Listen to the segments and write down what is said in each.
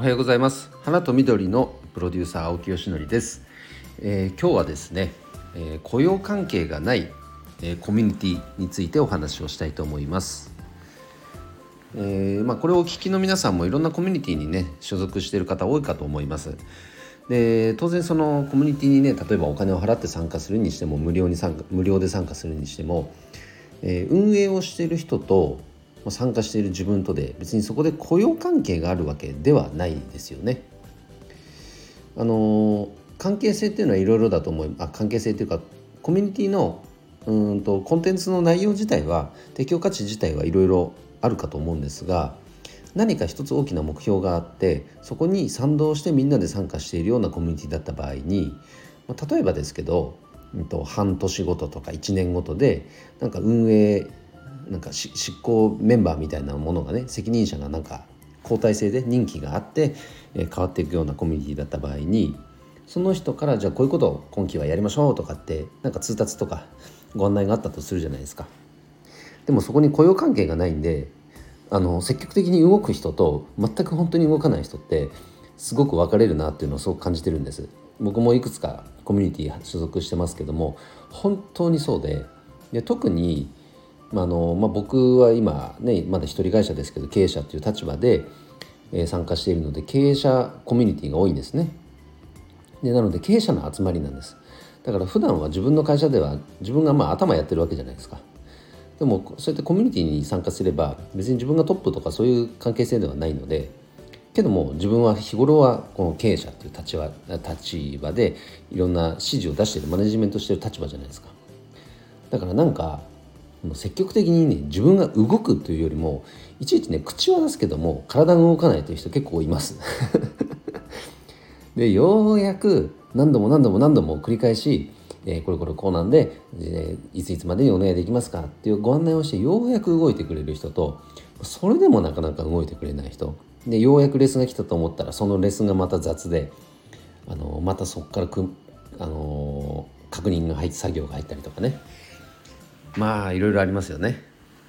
おはようございます。花と緑のプロデューサー青木よしのりです、えー、今日はですね、えー、雇用関係がない、えー、コミュニティについてお話をしたいと思います。えまあ、これをお聞きの皆さんもいろんなコミュニティにね所属している方多いかと思います。で当然そのコミュニティにね例えばお金を払って参加するにしても無料に参加無料で参加するにしても、え、運営をしている人と参加している自分とで別にそこで雇用関係があるわけではないですよね。あの関係性っていうのはいろいろだと思いあ関係性っていうかコミュニティのうんとコンテンツの内容自体は提供価値自体はいろいろあるかと思うんですが何か一つ大きな目標があってそこに賛同してみんなで参加しているようなコミュニティだった場合に例えばですけど、うん、と半年ごととか1年ごとでなんか運営なんか執行メンバーみたいなものがね責任者がなんか交代制で任期があって、え変わっていくようなコミュニティだった場合にその人からじゃあこういうことを今期はやりましょうとかってなんか通達とかご案内があったとするじゃないですか。でもそこに雇用関係がないんであの積極的に動く人と全く本当に動かない人ってすごく分かれるなっていうのをすごく感じてるんです僕もいくつかコミュニティ所属してますけども本当にそうでで特に、あのまあ、僕は今ねまだ一人会社ですけど経営者っていう立場で、えー、参加しているので経営者コミュニティが多いんですね。でなので経営者の集まりなんです。だから普段は自分の会社では自分がまあ頭やってるわけじゃないですか。でもそうやってコミュニティに参加すれば別に自分がトップとかそういう関係性ではないのでけども自分は日頃はこの経営者っていう立場立場でいろんな指示を出しているマネジメントしている立場じゃないですか。だからなんかもう積極的にね自分が動くというよりもいちいちね口は出すけども体が動かないという人結構います。でようやく何度も何度も何度も繰り返しえー、これこれこうなんで、えー、いついつまでにお願いできますかっていうご案内をしてようやく動いてくれる人とそれでもなかなか動いてくれない人。でようやくレッスンが来たと思ったらそのレッスンがまた雑であのまたそこからく、あの確認が入って作業が入ったりとかね。まあいろいろありますよね。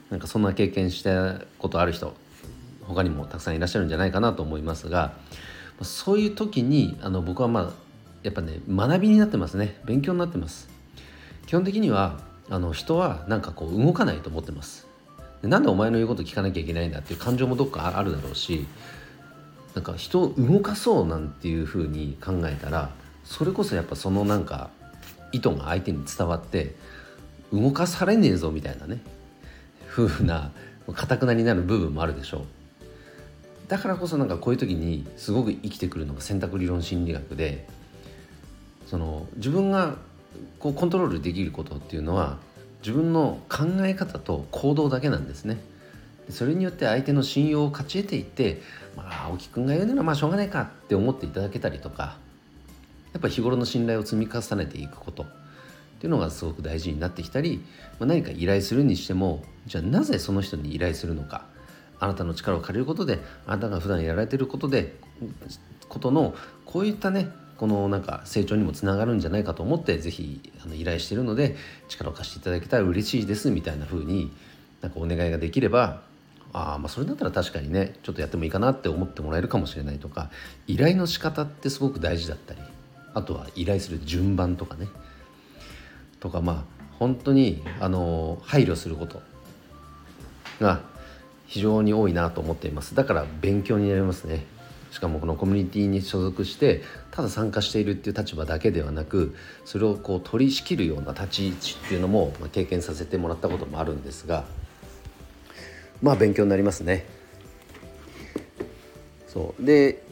なんかそんな経験したことある人他にもたくさんいらっしゃるんじゃないかなと思いますがそういう時にあの僕はまあやっぱね学びになってますね。勉強になってます。基本的にはあの人はなんかこう動かないと思ってます。でなんでお前の言うこと聞かなきゃいけないんだっていう感情もどっかあるだろうしなんか人を動かそうなんていうふうに考えたらそれこそやっぱそのなんか意図が相手に伝わって動かされねえぞみたいなね。風なかたくなになる部分もあるでしょう。だからこそなんかこういう時にすごく生きてくるのが選択理論心理学でその自分がこうコントロールできることっていうのは自分の考え方と行動だけなんですね。それによって相手の信用を勝ち得ていって「まあ青木君が言うならまあしょうがないか」って思っていただけたりとかやっぱ日頃の信頼を積み重ねていくこと。っていうのがすごく大事になってきたり、まあ、何か依頼するにしてもじゃあなぜその人に依頼するのかあなたの力を借りることであなたが普段やられてることでことのこういったねこのなんか成長にもつながるんじゃないかと思って是非あの依頼してるので力を貸していただけたら嬉しいですみたいな風になんかお願いができればあまあそれだったら確かにねちょっとやってもいいかなって思ってもらえるかもしれないとか依頼の仕方ってすごく大事だったりあとは依頼する順番とかねとかまあ本当にあの配慮することが非常に多いなと思っています。だから勉強になりますね。しかもこのコミュニティに所属してただ参加しているっていう立場だけではなくそれをこう取り仕切るような立ち位置っていうのも、経験させてもらったこともあるんですがまあ勉強になりますね。そう。で、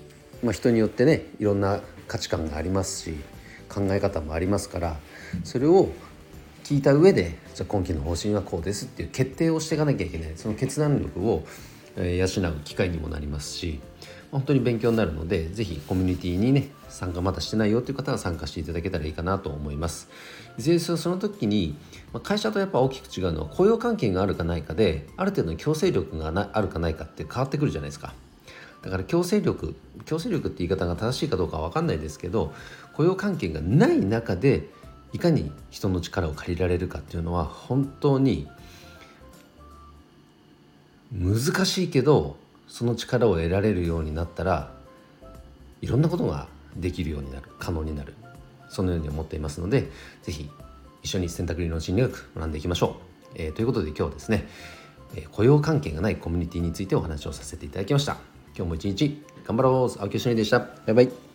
まあ、人によってねいろんな価値観がありますし考え方もありますからそれを聞いた上でじゃあ今期の方針はこうですっていう決定をしていかなきゃいけない。その決断力を養う機会にもなりますし本当に勉強になるので是非コミュニティにね参加まだしてないよという方は参加していただけたらいいかなと思います。いずれにせよその時に会社とやっぱ大きく違うのは雇用関係があるかないかである程度の強制力があるかないかって変わってくるじゃないですか。だから強制力強制力って言い方が正しいかどうかは分かんないですけど雇用関係がない中でいかに人の力を借りられるかっていうのは本当に難しいけどその力を得られるようになったらいろんなことができるようになる可能になるそのように思っていますので是非一緒に選択理論心理学学んでいきましょう、えー、ということで今日はですね、え、雇用関係がないコミュニティについてお話をさせていただきました。今日も一日頑張ろう。青木よでした。バイバイ。